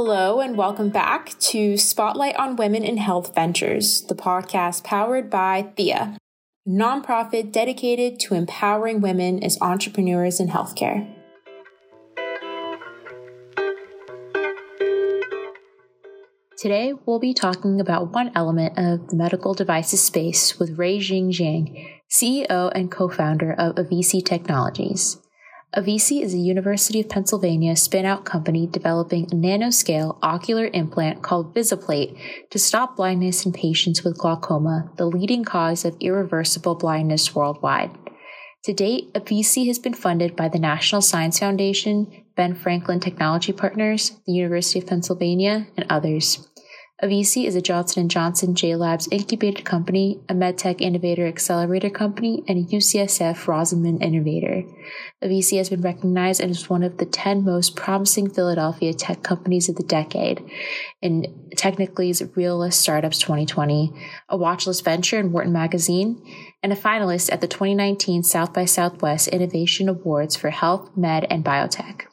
Hello, and welcome back to Spotlight on Women in Health Ventures, the podcast powered by Thea, a nonprofit dedicated to empowering women as entrepreneurs in healthcare. Today, we'll be talking about one element of the medical devices space with Ruijing Zhang, CEO and co founder of Avisi Technologies. Avisi is a University of Pennsylvania spin-out company developing a nanoscale ocular implant called Visiplate to stop blindness in patients with glaucoma, the leading cause of irreversible blindness worldwide. To date, Avisi has been funded by the National Science Foundation, Ben Franklin Technology Partners, the University of Pennsylvania, and others. Avisi is a Johnson & Johnson J Labs incubated company, a MedTech Innovator Accelerator company, and a UCSF Rosenman Innovator. Avisi has been recognized as one of the 10 most promising Philadelphia tech companies of the decade in Technical.ly's RealLIST Startups 2020, a watchlist venture in Wharton Magazine, and a finalist at the 2019 South by Southwest Innovation Awards for Health, Med, and Biotech.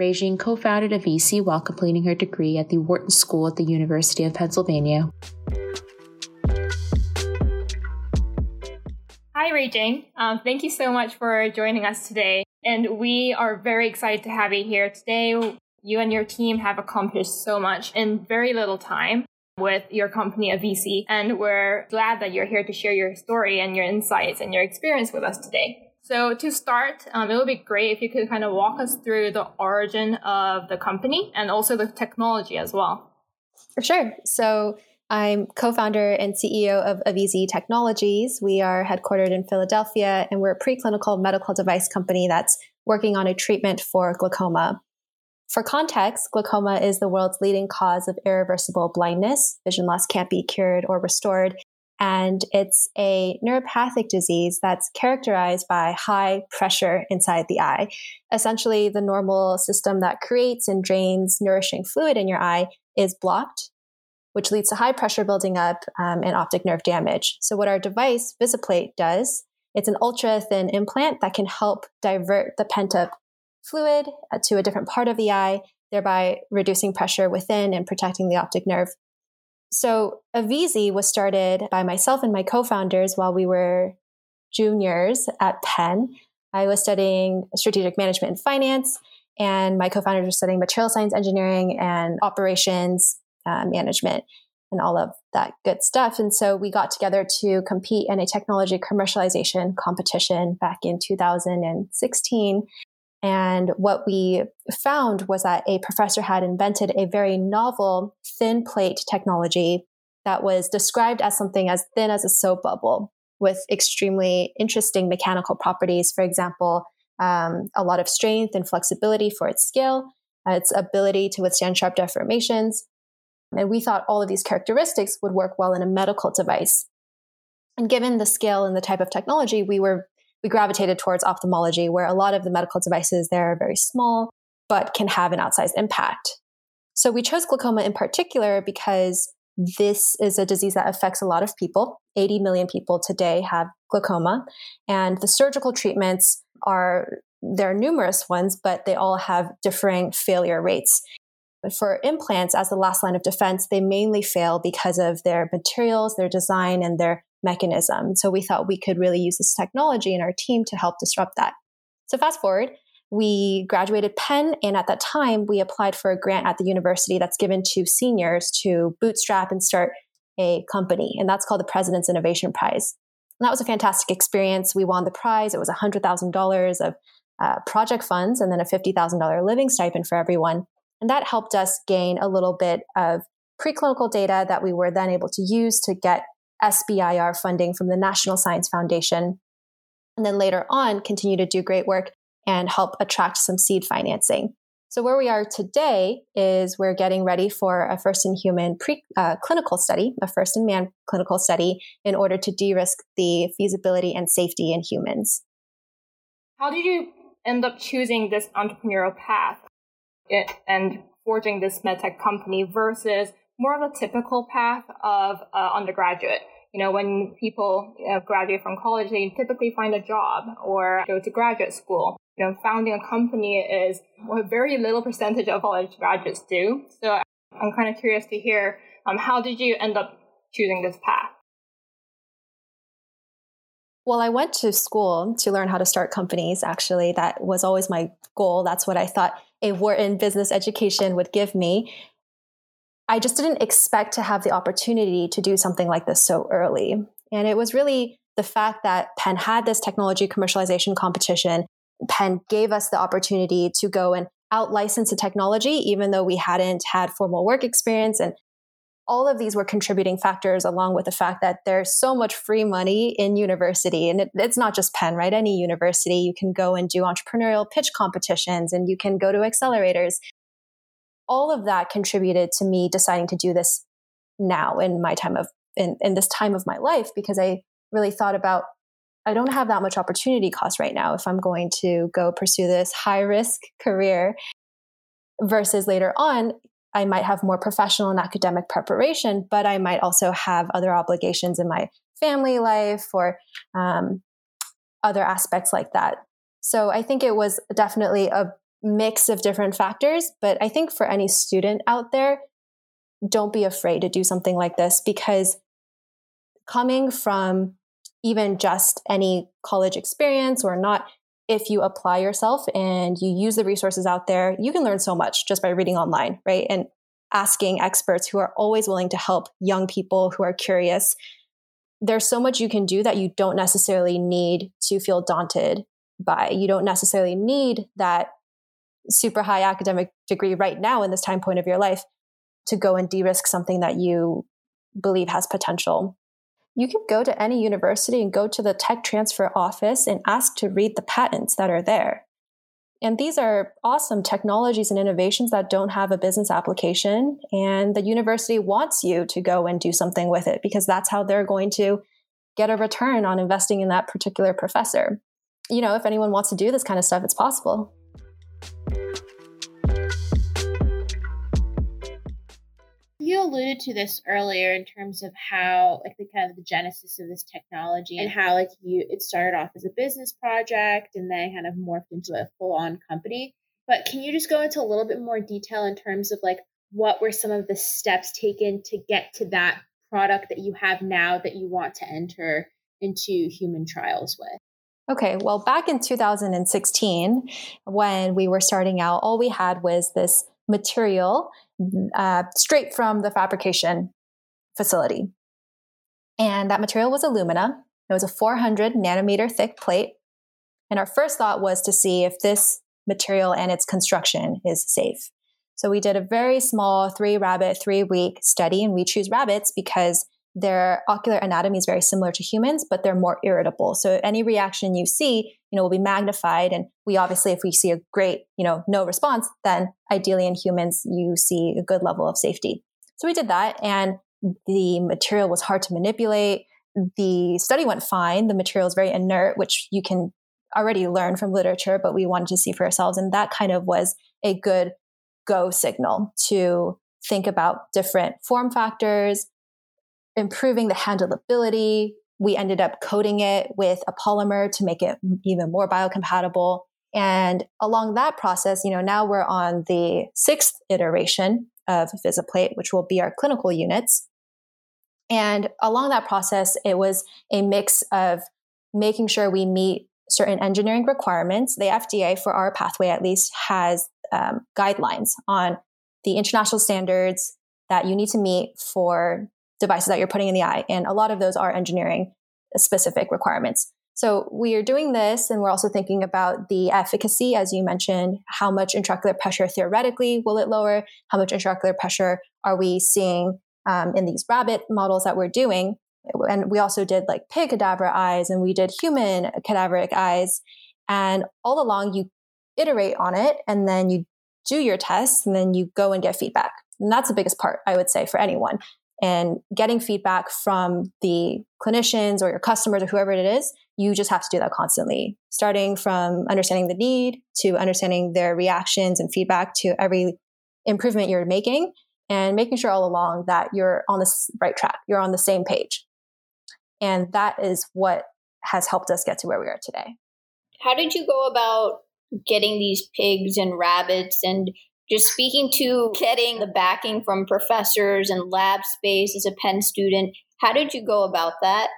Ruijing co founded Avisi while completing her degree at the Wharton School at the University of Pennsylvania. Hi, Ruijing. Um, thank you so much for joining us today. And we are very excited to have you here today. You and your team have accomplished so much in very little time with your company, Avisi, And we're glad that you're here to share your story and your insights and your experience with us today. So to start, um, it would be great if you could kind of walk us through the origin of the company and also the technology as well. For sure. So I'm co-founder and CEO of Avisi Technologies. We are headquartered in Philadelphia, and we're a preclinical medical device company that's working on a treatment for glaucoma. For context, glaucoma is the world's leading cause of irreversible blindness. Vision loss can't be cured or restored, and it's a neuropathic disease that's characterized by high pressure inside the eye. Essentially, the normal system that creates and drains nourishing fluid in your eye is blocked, which leads to high pressure building up um, and optic nerve damage. So, what our device, Visiplate, does it's an ultra thin implant that can help divert the pent up fluid uh, to a different part of the eye, thereby reducing pressure within and protecting the optic nerve. So Avisi was started by myself and my co-founders while we were juniors at Penn. I was studying strategic management and finance, and my co-founders were studying material science engineering and operations uh, management and all of that good stuff. And so we got together to compete in a technology commercialization competition back in 2016. And what we found was that a professor had invented a very novel thin plate technology that was described as something as thin as a soap bubble with extremely interesting mechanical properties. For example, um, a lot of strength and flexibility for its scale, uh, its ability to withstand sharp deformations. And we thought all of these characteristics would work well in a medical device. And given the scale and the type of technology, we were we gravitated towards ophthalmology, where a lot of the medical devices there are very small, but can have an outsized impact. So we chose glaucoma in particular because this is a disease that affects a lot of people. 80 million people today have glaucoma, and the surgical treatments are there are numerous ones, but they all have differing failure rates. But for implants, as the last line of defense, they mainly fail because of their materials, their design, and their mechanism. So we thought we could really use this technology in our team to help disrupt that. So fast forward, we graduated Penn, and at that time, we applied for a grant at the university that's given to seniors to bootstrap and start a company, and that's called the President's Innovation Prize. And that was a fantastic experience. We won the prize. It was $100,000 of uh, project funds and then a $50,000 living stipend for everyone. And that helped us gain a little bit of preclinical data that we were then able to use to get SBIR funding from the National Science Foundation. And then later on, continue to do great work and help attract some seed financing. So, where we are today is we're getting ready for a first in human pre, uh, clinical study, a first in man clinical study, in order to de risk the feasibility and safety in humans. How did you end up choosing this entrepreneurial path and forging this medtech company versus more of a typical path of uh, undergraduate. You know, when people graduate from college, they typically find a job or go to graduate school. You know, founding a company is what a very little percentage of college graduates do. So I'm kind of curious to hear um, how did you end up choosing this path? Well, I went to school to learn how to start companies. Actually, that was always my goal. That's what I thought a Wharton business education would give me. I just didn't expect to have the opportunity to do something like this so early. And it was really the fact that Penn had this technology commercialization competition. Penn gave us the opportunity to go and out license the technology, even though we hadn't had formal work experience and all of these were contributing factors along with the fact that there's so much free money in university and it, it's not just penn right any university you can go and do entrepreneurial pitch competitions and you can go to accelerators all of that contributed to me deciding to do this now in my time of in, in this time of my life because i really thought about i don't have that much opportunity cost right now if i'm going to go pursue this high risk career versus later on I might have more professional and academic preparation, but I might also have other obligations in my family life or um, other aspects like that. So I think it was definitely a mix of different factors. But I think for any student out there, don't be afraid to do something like this because coming from even just any college experience or not, if you apply yourself and you use the resources out there, you can learn so much just by reading online, right? And asking experts who are always willing to help young people who are curious. There's so much you can do that you don't necessarily need to feel daunted by. You don't necessarily need that super high academic degree right now in this time point of your life to go and de risk something that you believe has potential you can go to any university and go to the tech transfer office and ask to read the patents that are there. And these are awesome technologies and innovations that don't have a business application. And the university wants you to go and do something with it because that's how they're going to get a return on investing in that particular professor. You know, if anyone wants to do this kind of stuff, it's possible. You alluded to this earlier in terms of how like the kind of the genesis of this technology and how like you it started off as a business project and then kind of morphed into a full-on company. But can you just go into a little bit more detail in terms of like what were some of the steps taken to get to that product that you have now that you want to enter into human trials with? Okay, well, back in 2016, when we were starting out, all we had was this material uh, straight from the fabrication facility. And that material was alumina. It was a 400 nanometer thick plate. And our first thought was to see if this material and its construction is safe. So we did a very small three rabbit, three week study, and we choose rabbits because their ocular anatomy is very similar to humans, but they're more irritable. So any reaction you see, you know, will be magnified. And we obviously, if we see a great, you know, no response, then ideally in humans, you see a good level of safety. So we did that and the material was hard to manipulate. The study went fine. The material is very inert, which you can already learn from literature, but we wanted to see for ourselves. And that kind of was a good go signal to think about different form factors, improving the handleability. We ended up coating it with a polymer to make it even more biocompatible. And along that process, you know, now we're on the sixth iteration of VisiPlate, which will be our clinical units. And along that process, it was a mix of making sure we meet certain engineering requirements. The FDA, for our pathway at least, has um, guidelines on the international standards that you need to meet for devices that you're putting in the eye. And a lot of those are engineering specific requirements. So we are doing this, and we're also thinking about the efficacy, as you mentioned. How much intraocular pressure theoretically will it lower? How much intraocular pressure are we seeing um, in these rabbit models that we're doing? And we also did like pig cadaver eyes, and we did human cadaveric eyes. And all along, you iterate on it, and then you do your tests, and then you go and get feedback. And that's the biggest part, I would say, for anyone and getting feedback from the clinicians or your customers or whoever it is, you just have to do that constantly, starting from understanding the need to understanding their reactions and feedback to every improvement you're making and making sure all along that you're on the right track, you're on the same page. And that is what has helped us get to where we are today. How did you go about getting these pigs and rabbits and just speaking to getting the backing from professors and lab space as a Penn student, how did you go about that?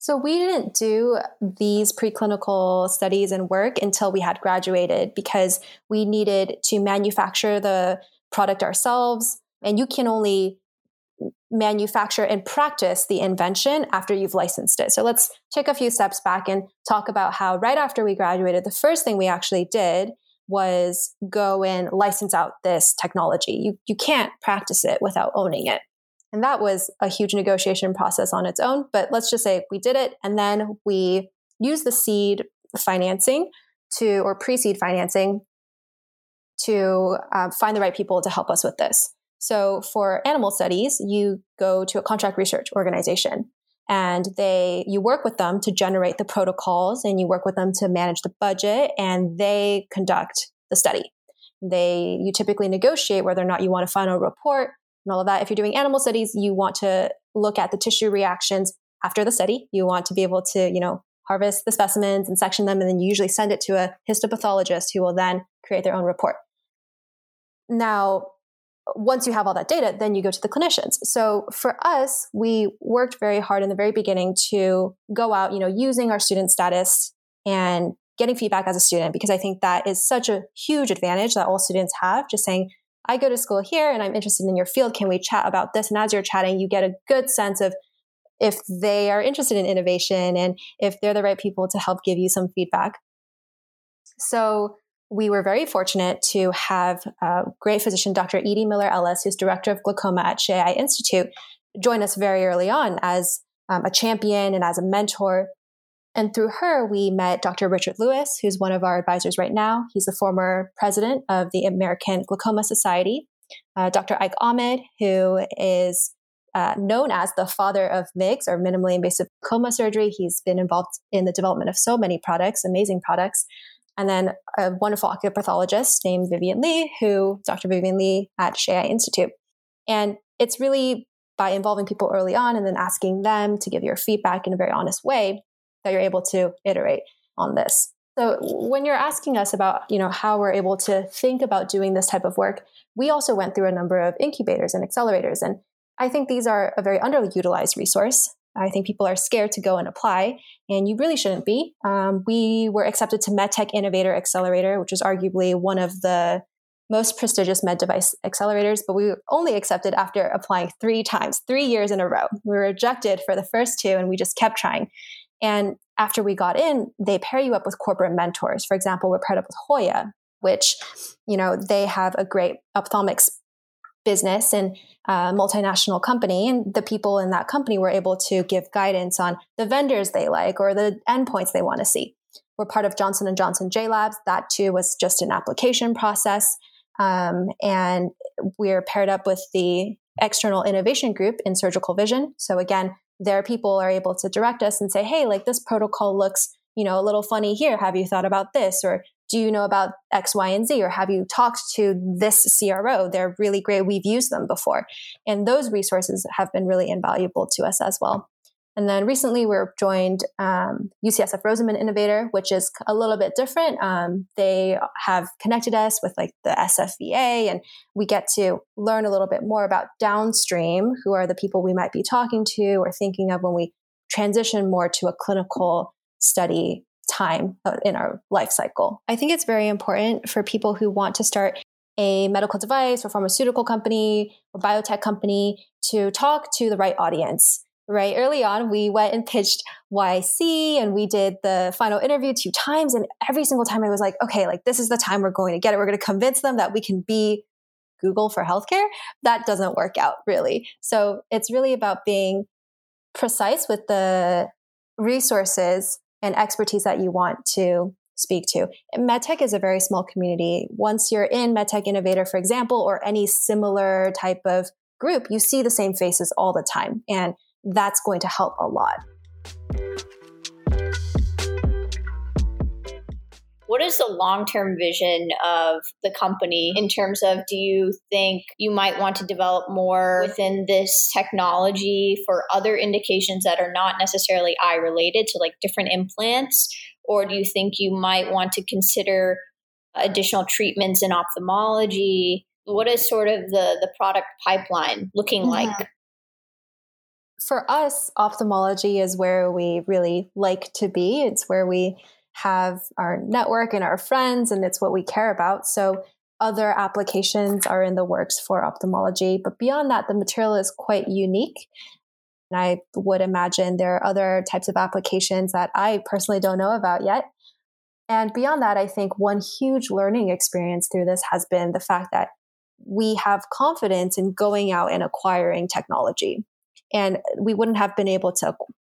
So, we didn't do these preclinical studies and work until we had graduated because we needed to manufacture the product ourselves. And you can only manufacture and practice the invention after you've licensed it. So, let's take a few steps back and talk about how, right after we graduated, the first thing we actually did was go and license out this technology. You, you can't practice it without owning it. And that was a huge negotiation process on its own. But let's just say we did it. And then we used the seed financing to, or pre seed financing to uh, find the right people to help us with this. So for animal studies, you go to a contract research organization and they you work with them to generate the protocols and you work with them to manage the budget and they conduct the study. They you typically negotiate whether or not you want a final report and all of that. If you're doing animal studies you want to look at the tissue reactions after the study. You want to be able to you know harvest the specimens and section them and then you usually send it to a histopathologist who will then create their own report. Now once you have all that data, then you go to the clinicians. So for us, we worked very hard in the very beginning to go out, you know, using our student status and getting feedback as a student, because I think that is such a huge advantage that all students have. Just saying, I go to school here and I'm interested in your field. Can we chat about this? And as you're chatting, you get a good sense of if they are interested in innovation and if they're the right people to help give you some feedback. So we were very fortunate to have a great physician, Dr. Eydie Miller Ellis, who's director of glaucoma at Eye Institute, join us very early on as um, a champion and as a mentor. And through her, we met Dr. Richard Lewis, who's one of our advisors right now. He's the former president of the American Glaucoma Society. Uh, Dr. Ike Ahmed, who is uh, known as the father of MIGS or minimally invasive glaucoma surgery. He's been involved in the development of so many products, amazing products and then a wonderful oculopathologist named Vivian Lee, who Dr. Vivian Lee at Eye Institute. And it's really by involving people early on and then asking them to give your feedback in a very honest way that you're able to iterate on this. So when you're asking us about, you know, how we're able to think about doing this type of work, we also went through a number of incubators and accelerators. And I think these are a very underutilized resource. I think people are scared to go and apply, and you really shouldn't be. Um, we were accepted to MedTech Innovator Accelerator, which is arguably one of the most prestigious med device accelerators, but we were only accepted after applying three times, three years in a row. We were rejected for the first two, and we just kept trying. And after we got in, they pair you up with corporate mentors. For example, we're paired up with Hoya, which, you know, they have a great ophthalmics business and a multinational company and the people in that company were able to give guidance on the vendors they like or the endpoints they want to see. We're part of johnson & johnson j labs. That too was just an application process. Um, and we're paired up with the external innovation group in surgical vision. So again their people are able to direct us and say hey like this protocol looks you know a little funny here have you thought about this or do you know about X, Y, and Z? Or have you talked to this CRO? They're really great. We've used them before. And those resources have been really invaluable to us as well. And then recently we are joined um, UCSF Rosenman Innovator, which is a little bit different. Um, they have connected us with like the SFVA, and we get to learn a little bit more about downstream, who are the people we might be talking to or thinking of when we transition more to a clinical study time uh, in our life cycle. I think it's very important for people who want to start a medical device or pharmaceutical company or biotech company to talk to the right audience. Right early on, we went and pitched YC and we did the final interview two times. And every single time I was like, okay, like this is the time we're going to get it. We're going to convince them that we can be Google for healthcare. That doesn't work out really. So it's really about being precise with the resources and expertise that you want to speak to. MedTech is a very small community. Once you're in MedTech Innovator, for example, or any similar type of group, you see the same faces all the time. And that's going to help a lot. What is the long term vision of the company in terms of do you think you might want to develop more within this technology for other indications that are not necessarily eye related, to like different implants? Or do you think you might want to consider additional treatments in ophthalmology? What is sort of the, the product pipeline looking mm-hmm. like? For us, ophthalmology is where we really like to be. It's where we have our network and our friends, and it's what we care about. So, other applications are in the works for ophthalmology. But beyond that, the material is quite unique. And I would imagine there are other types of applications that I personally don't know about yet. And beyond that, I think one huge learning experience through this has been the fact that we have confidence in going out and acquiring technology. And we wouldn't have been able to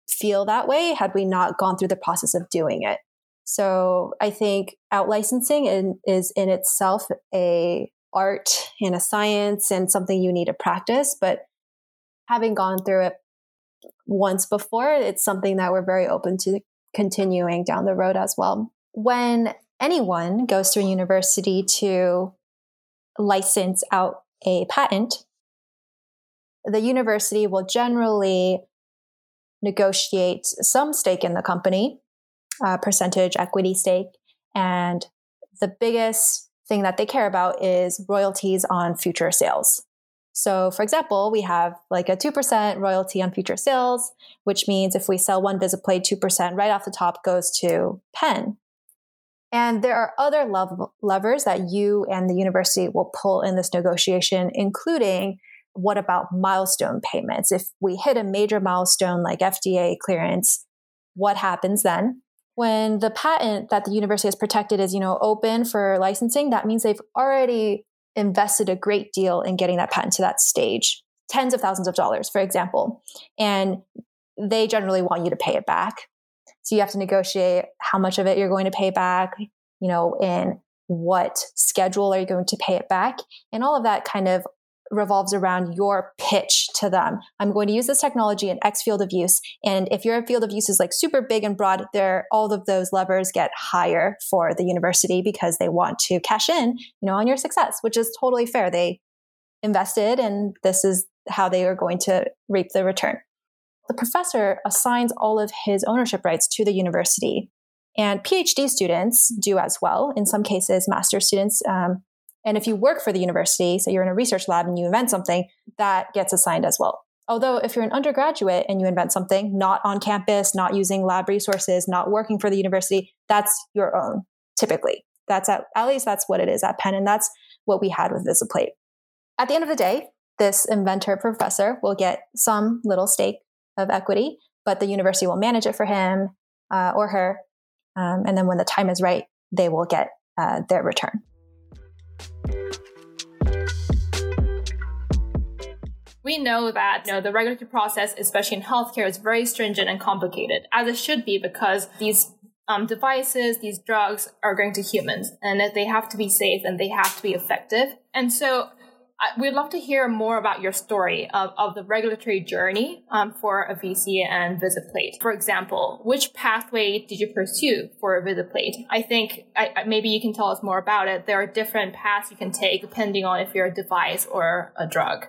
feel that way had we not gone through the process of doing it. So I think out licensing in, is in itself a art and a science and something you need to practice. But having gone through it once before, it's something that we're very open to continuing down the road as well. When anyone goes to a university to license out a patent, the university will generally negotiate some stake in the company, uh, percentage equity stake. And the biggest thing that they care about is royalties on future sales. So, for example, we have like a 2% royalty on future sales, which means if we sell one VisiPlate, 2% right off the top goes to Penn. And there are other levers that you and the university will pull in this negotiation, including what about milestone payments? If we hit a major milestone like FDA clearance, what happens then? When the patent that the university has protected is, you know, open for licensing, that means they've already invested a great deal in getting that patent to that stage, tens of thousands of dollars, for example. And they generally want you to pay it back. So you have to negotiate how much of it you're going to pay back, you know, in what schedule are you going to pay it back? And all of that kind of revolves around your pitch to them. I'm going to use this technology in X field of use. And if your field of use is like super big and broad, there all of those levers get higher for the university because they want to cash in, you know, on your success, which is totally fair. They invested and this is how they are going to reap the return. The professor assigns all of his ownership rights to the university. And PhD students do as well. In some cases, master students um, and if you work for the university, so you're in a research lab and you invent something, that gets assigned as well. Although, if you're an undergraduate and you invent something not on campus, not using lab resources, not working for the university, that's your own typically. That's at, at least that's what it is at Penn. And that's what we had with VisiPlate. At the end of the day, this inventor professor will get some little stake of equity, but the university will manage it for him uh, or her. Um, and then when the time is right, they will get uh, their return. We know that you know, the regulatory process, especially in healthcare, is very stringent and complicated, as it should be, because these um, devices, these drugs are going to humans, and that they have to be safe and they have to be effective. And so, we'd love to hear more about your story of, of the regulatory journey um, for Avisi and VisiPlate. For example, which pathway did you pursue for a VisiPlate? I think I, maybe you can tell us more about it. There are different paths you can take depending on if you're a device or a drug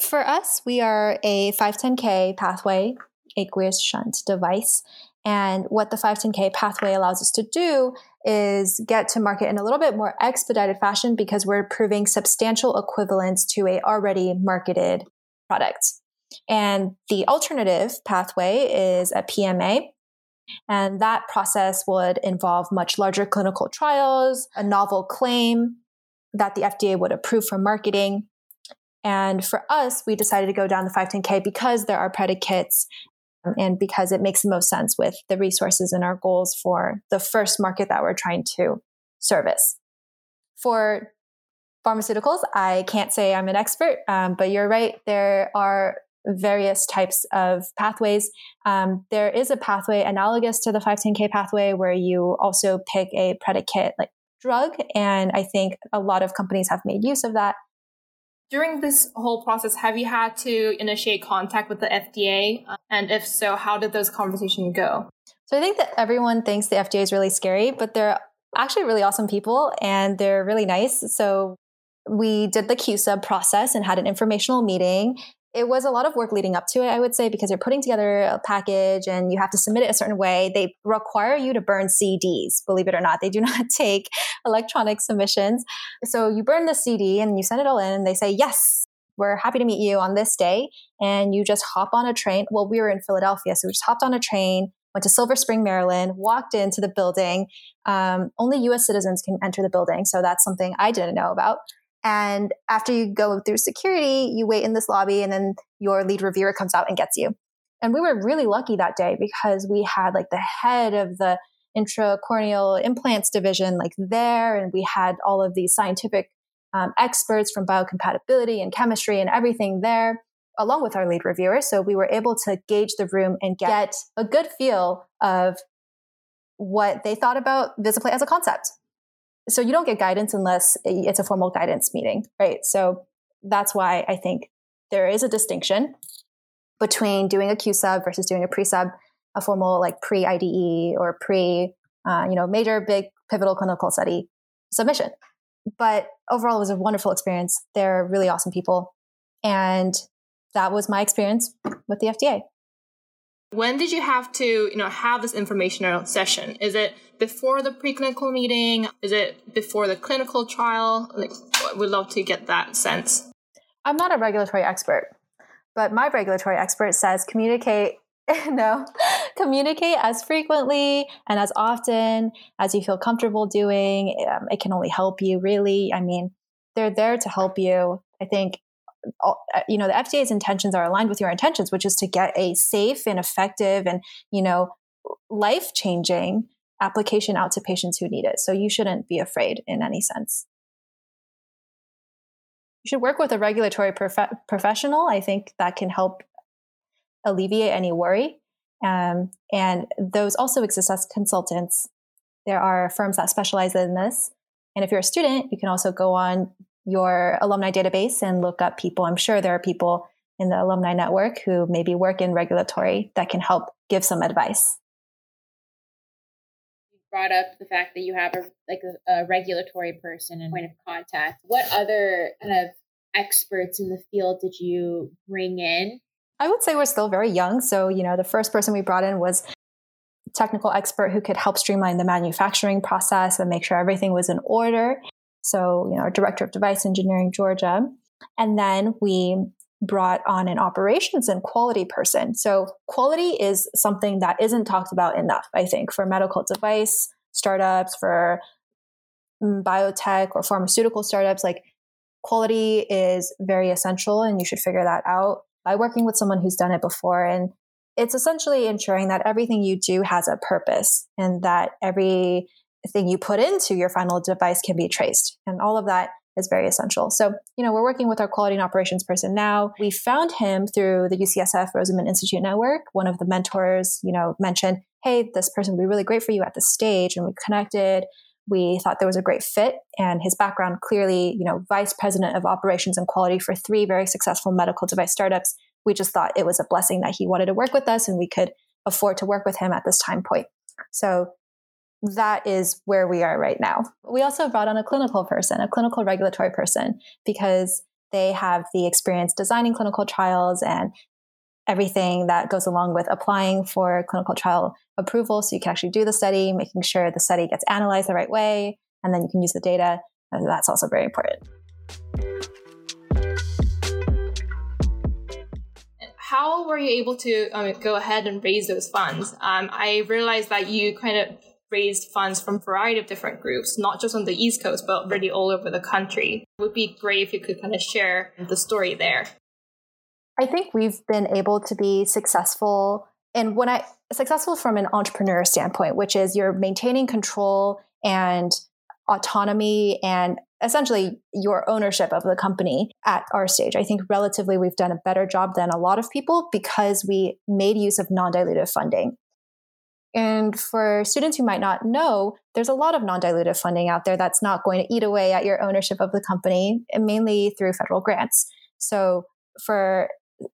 for us, we are a 510K pathway aqueous shunt device. And what the 510K pathway allows us to do is get to market in a little bit more expedited fashion because we're proving substantial equivalence to a already marketed product. And the alternative pathway is a PMA. And that process would involve much larger clinical trials, a novel claim that the FDA would approve for marketing, and for us, we decided to go down the 510K because there are predicates um, and because it makes the most sense with the resources and our goals for the first market that we're trying to service. For pharmaceuticals, I can't say I'm an expert, um, but you're right. There are various types of pathways. Um, there is a pathway analogous to the 510K pathway where you also pick a predicate like drug. And I think a lot of companies have made use of that during this whole process, have you had to initiate contact with the FDA? Uh, and if so, how did those conversations go? So I think that everyone thinks the FDA is really scary, but they're actually really awesome people and they're really nice. So we did the Q sub process and had an informational meeting. It was a lot of work leading up to it, I would say, because you're putting together a package and you have to submit it a certain way. They require you to burn CDs, believe it or not. They do not take electronic submissions. So you burn the CD and you send it all in, and they say, Yes, we're happy to meet you on this day. And you just hop on a train. Well, we were in Philadelphia, so we just hopped on a train, went to Silver Spring, Maryland, walked into the building. Um, only US citizens can enter the building. So that's something I didn't know about. And after you go through security, you wait in this lobby and then your lead reviewer comes out and gets you. And we were really lucky that day because we had like the head of the intracorneal implants division like there and we had all of these scientific um, experts from biocompatibility and chemistry and everything there along with our lead reviewer so we were able to gauge the room and get a good feel of what they thought about Visiplate as a concept so you don't get guidance unless it's a formal guidance meeting, right? So that's why I think there is a distinction between doing a Q sub versus doing a pre sub, a formal like pre IDE or pre, uh, you know, major big pivotal clinical study submission. But overall, it was a wonderful experience. They're really awesome people, and that was my experience with the FDA. When did you have to, you know, have this informational session? Is it before the preclinical meeting? Is it before the clinical trial? Like, we'd love to get that sense. I'm not a regulatory expert, but my regulatory expert says communicate no, communicate as frequently and as often as you feel comfortable doing. Um, it can only help you, really. I mean, they're there to help you. I think you know the FDA's intentions are aligned with your intentions, which is to get a safe and effective and you know life changing application out to patients who need it. So you shouldn't be afraid in any sense. You should work with a regulatory prof- professional. I think that can help alleviate any worry. Um, and those also exist as consultants. There are firms that specialize in this. And if you're a student, you can also go on your alumni database and look up people. I'm sure there are people in the alumni network who maybe work in regulatory that can help give some advice. You brought up the fact that you have a like a, a regulatory person and point of contact. What other kind of experts in the field did you bring in? I would say we're still very young. So, you know, the first person we brought in was technical expert who could help streamline the manufacturing process and make sure everything was in order. So, you know, our director of device engineering, Georgia. And then we brought on an operations and quality person. So, quality is something that isn't talked about enough, I think, for medical device startups, for mm, biotech or pharmaceutical startups. Like, quality is very essential, and you should figure that out by working with someone who's done it before. And it's essentially ensuring that everything you do has a purpose and that every thing you put into your final device can be traced. And all of that is very essential. So, you know, we're working with our quality and operations person now. We found him through the UCSF Rosenman Institute Network. One of the mentors, you know, mentioned, hey, this person would be really great for you at this stage. And we connected. We thought there was a great fit. And his background clearly, you know, vice president of operations and quality for three very successful medical device startups. We just thought it was a blessing that he wanted to work with us and we could afford to work with him at this time point. So that is where we are right now. We also brought on a clinical person, a clinical regulatory person, because they have the experience designing clinical trials and everything that goes along with applying for clinical trial approval. So you can actually do the study, making sure the study gets analyzed the right way, and then you can use the data. And that's also very important. How were you able to um, go ahead and raise those funds? Um, I realized that you kind of raised funds from a variety of different groups, not just on the East Coast, but really all over the country. It would be great if you could kind of share the story there. I think we've been able to be successful. And when I successful from an entrepreneur standpoint, which is you're maintaining control and autonomy and essentially your ownership of the company at our stage. I think relatively we've done a better job than a lot of people because we made use of non dilutive funding. And for students who might not know, there's a lot of non dilutive funding out there that's not going to eat away at your ownership of the company, mainly through federal grants. So for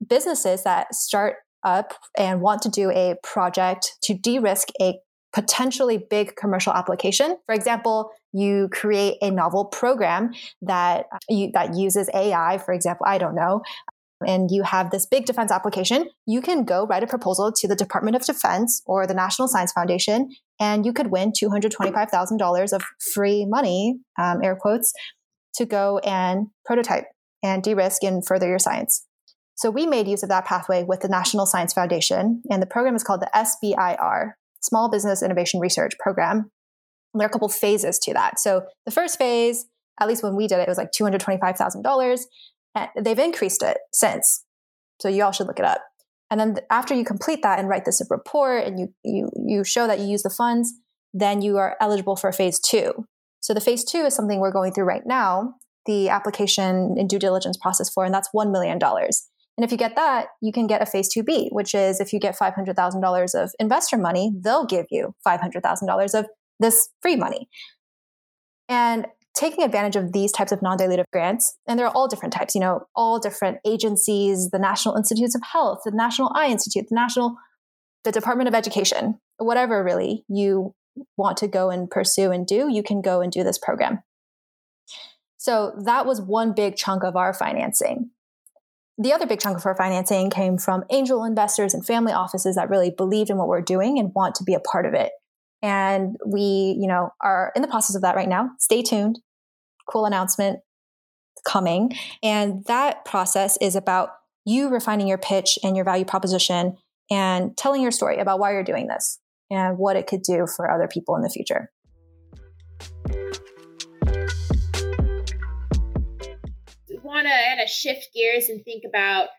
businesses that start up and want to do a project to de risk a potentially big commercial application. For example, you create a novel program that uh, you, that uses AI, for example, I don't know, and you have this big defense application, you can go write a proposal to the Department of Defense or the National Science Foundation, and you could win $225,000 of free money, um, air quotes, to go and prototype and de risk and further your science. So we made use of that pathway with the National Science Foundation, and the program is called the SBIR, Small Business Innovation Research Program. There are a couple phases to that. So the first phase, at least when we did it, it was like $225,000. They've increased it since. So you all should look it up. And then after you complete that and write this report and you, you, you show that you use the funds, then you are eligible for phase two. So the phase two is something we're going through right now, the application and due diligence process for, and that's $1 million. And if you get that, you can get a phase 2B, which is if you get $500,000 of investor money, they'll give you $500,000 of this free money. And taking advantage of these types of non-dilutive grants and there are all different types you know all different agencies the national institutes of health the national eye institute the national the department of education whatever really you want to go and pursue and do you can go and do this program. So that was one big chunk of our financing. The other big chunk of our financing came from angel investors and family offices that really believed in what we're doing and want to be a part of it and we, you know, are in the process of that right now. Stay tuned. Cool announcement coming. And that process is about you refining your pitch and your value proposition and telling your story about why you're doing this and what it could do for other people in the future. want to kind of shift gears and think about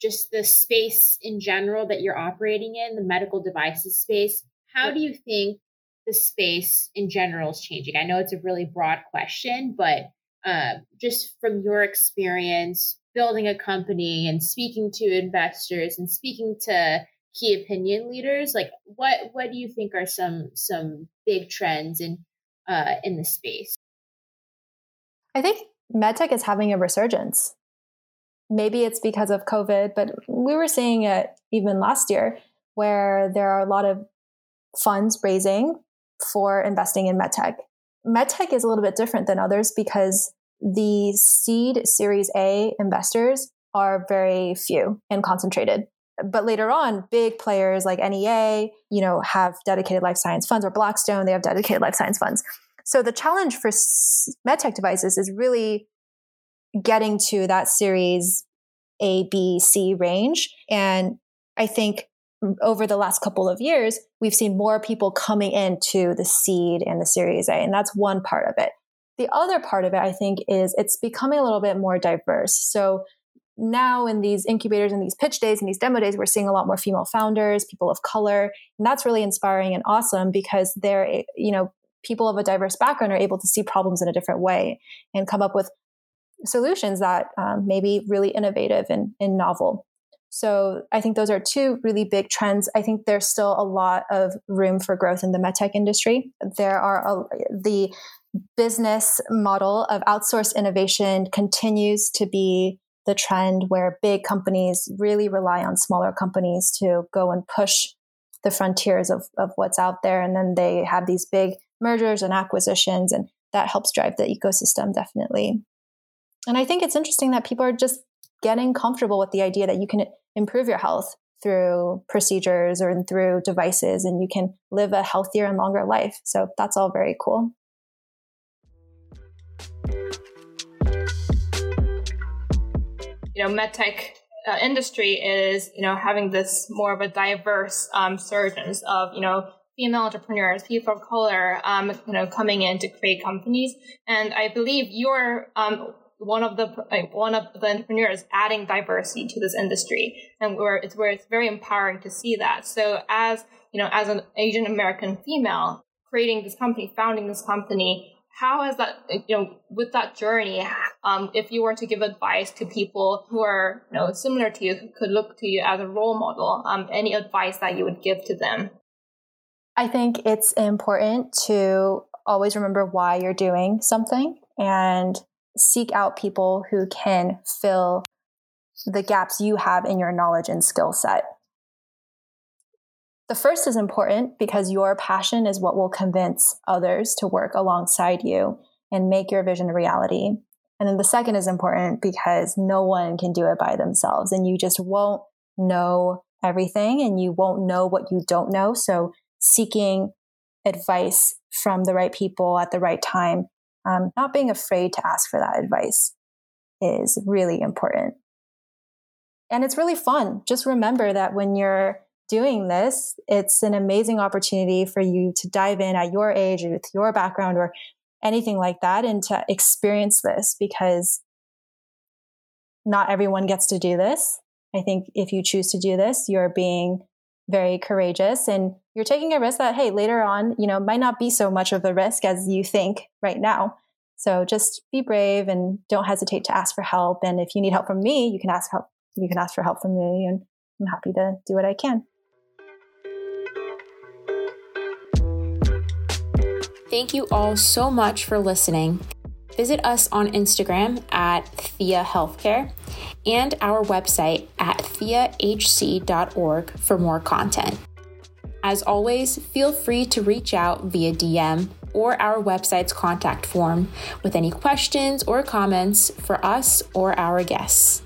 just the space in general that you're operating in, the medical devices space. How do you think the space in general is changing? I know it's a really broad question, but uh, just from your experience building a company and speaking to investors and speaking to key opinion leaders, like what what do you think are some some big trends in uh, in the space? I think medtech is having a resurgence. Maybe it's because of COVID, but we were seeing it even last year where there are a lot of funds raising for investing in medtech. Medtech is a little bit different than others because the seed Series A investors are very few and concentrated. But later on, big players like NEA, you know, have dedicated life science funds or Blackstone, they have dedicated life science funds. So the challenge for medtech devices is really getting to that series A, B, C range. And I think over the last couple of years, we've seen more people coming into the seed and the series A, and that's one part of it. The other part of it, I think, is it's becoming a little bit more diverse. So now in these incubators and these pitch days and these demo days, we're seeing a lot more female founders, people of color, and that's really inspiring and awesome because they're, you know, people of a diverse background are able to see problems in a different way and come up with solutions that um, may be really innovative and, and novel. So I think those are two really big trends. I think there's still a lot of room for growth in the medtech industry. There are a, the business model of outsourced innovation continues to be the trend where big companies really rely on smaller companies to go and push the frontiers of, of what's out there. And then they have these big mergers and acquisitions, and that helps drive the ecosystem definitely. And I think it's interesting that people are just getting comfortable with the idea that you can improve your health through procedures or through devices and you can live a healthier and longer life. So that's all very cool. You know, medtech uh, industry is, you know, having this more of a diverse um, surgeons of, you know, female entrepreneurs, people of color, um, you know, coming in to create companies. And I believe you're um, one of the one of the entrepreneurs adding diversity to this industry, and where it's where it's very empowering to see that. So as you know, as an Asian American female creating this company, founding this company, how has that you know with that journey? Um, if you were to give advice to people who are you know similar to you, who could look to you as a role model, um, any advice that you would give to them? I think it's important to always remember why you're doing something and seek out people who can fill the gaps you have in your knowledge and skill set. The first is important because your passion is what will convince others to work alongside you and make your vision a reality. And then the second is important because no one can do it by themselves and you just won't know everything and you won't know what you don't know. So seeking advice from the right people at the right time, um, not being afraid to ask for that advice is really important. And it's really fun. Just remember that when you're doing this, it's an amazing opportunity for you to dive in at your age or with your background or anything like that and to experience this because not everyone gets to do this. I think if you choose to do this, you're being very courageous and you're taking a risk that, hey, later on, you know, might not be so much of a risk as you think right now. So just be brave and don't hesitate to ask for help. And if you need help from me, you can ask help. You can ask for help from me, and I'm happy to do what I can. Thank you all so much for listening. Visit us on Instagram at Thea Healthcare and our website at theahc.org for more content. As always, feel free to reach out via DM or our website's contact form with any questions or comments for us or our guests.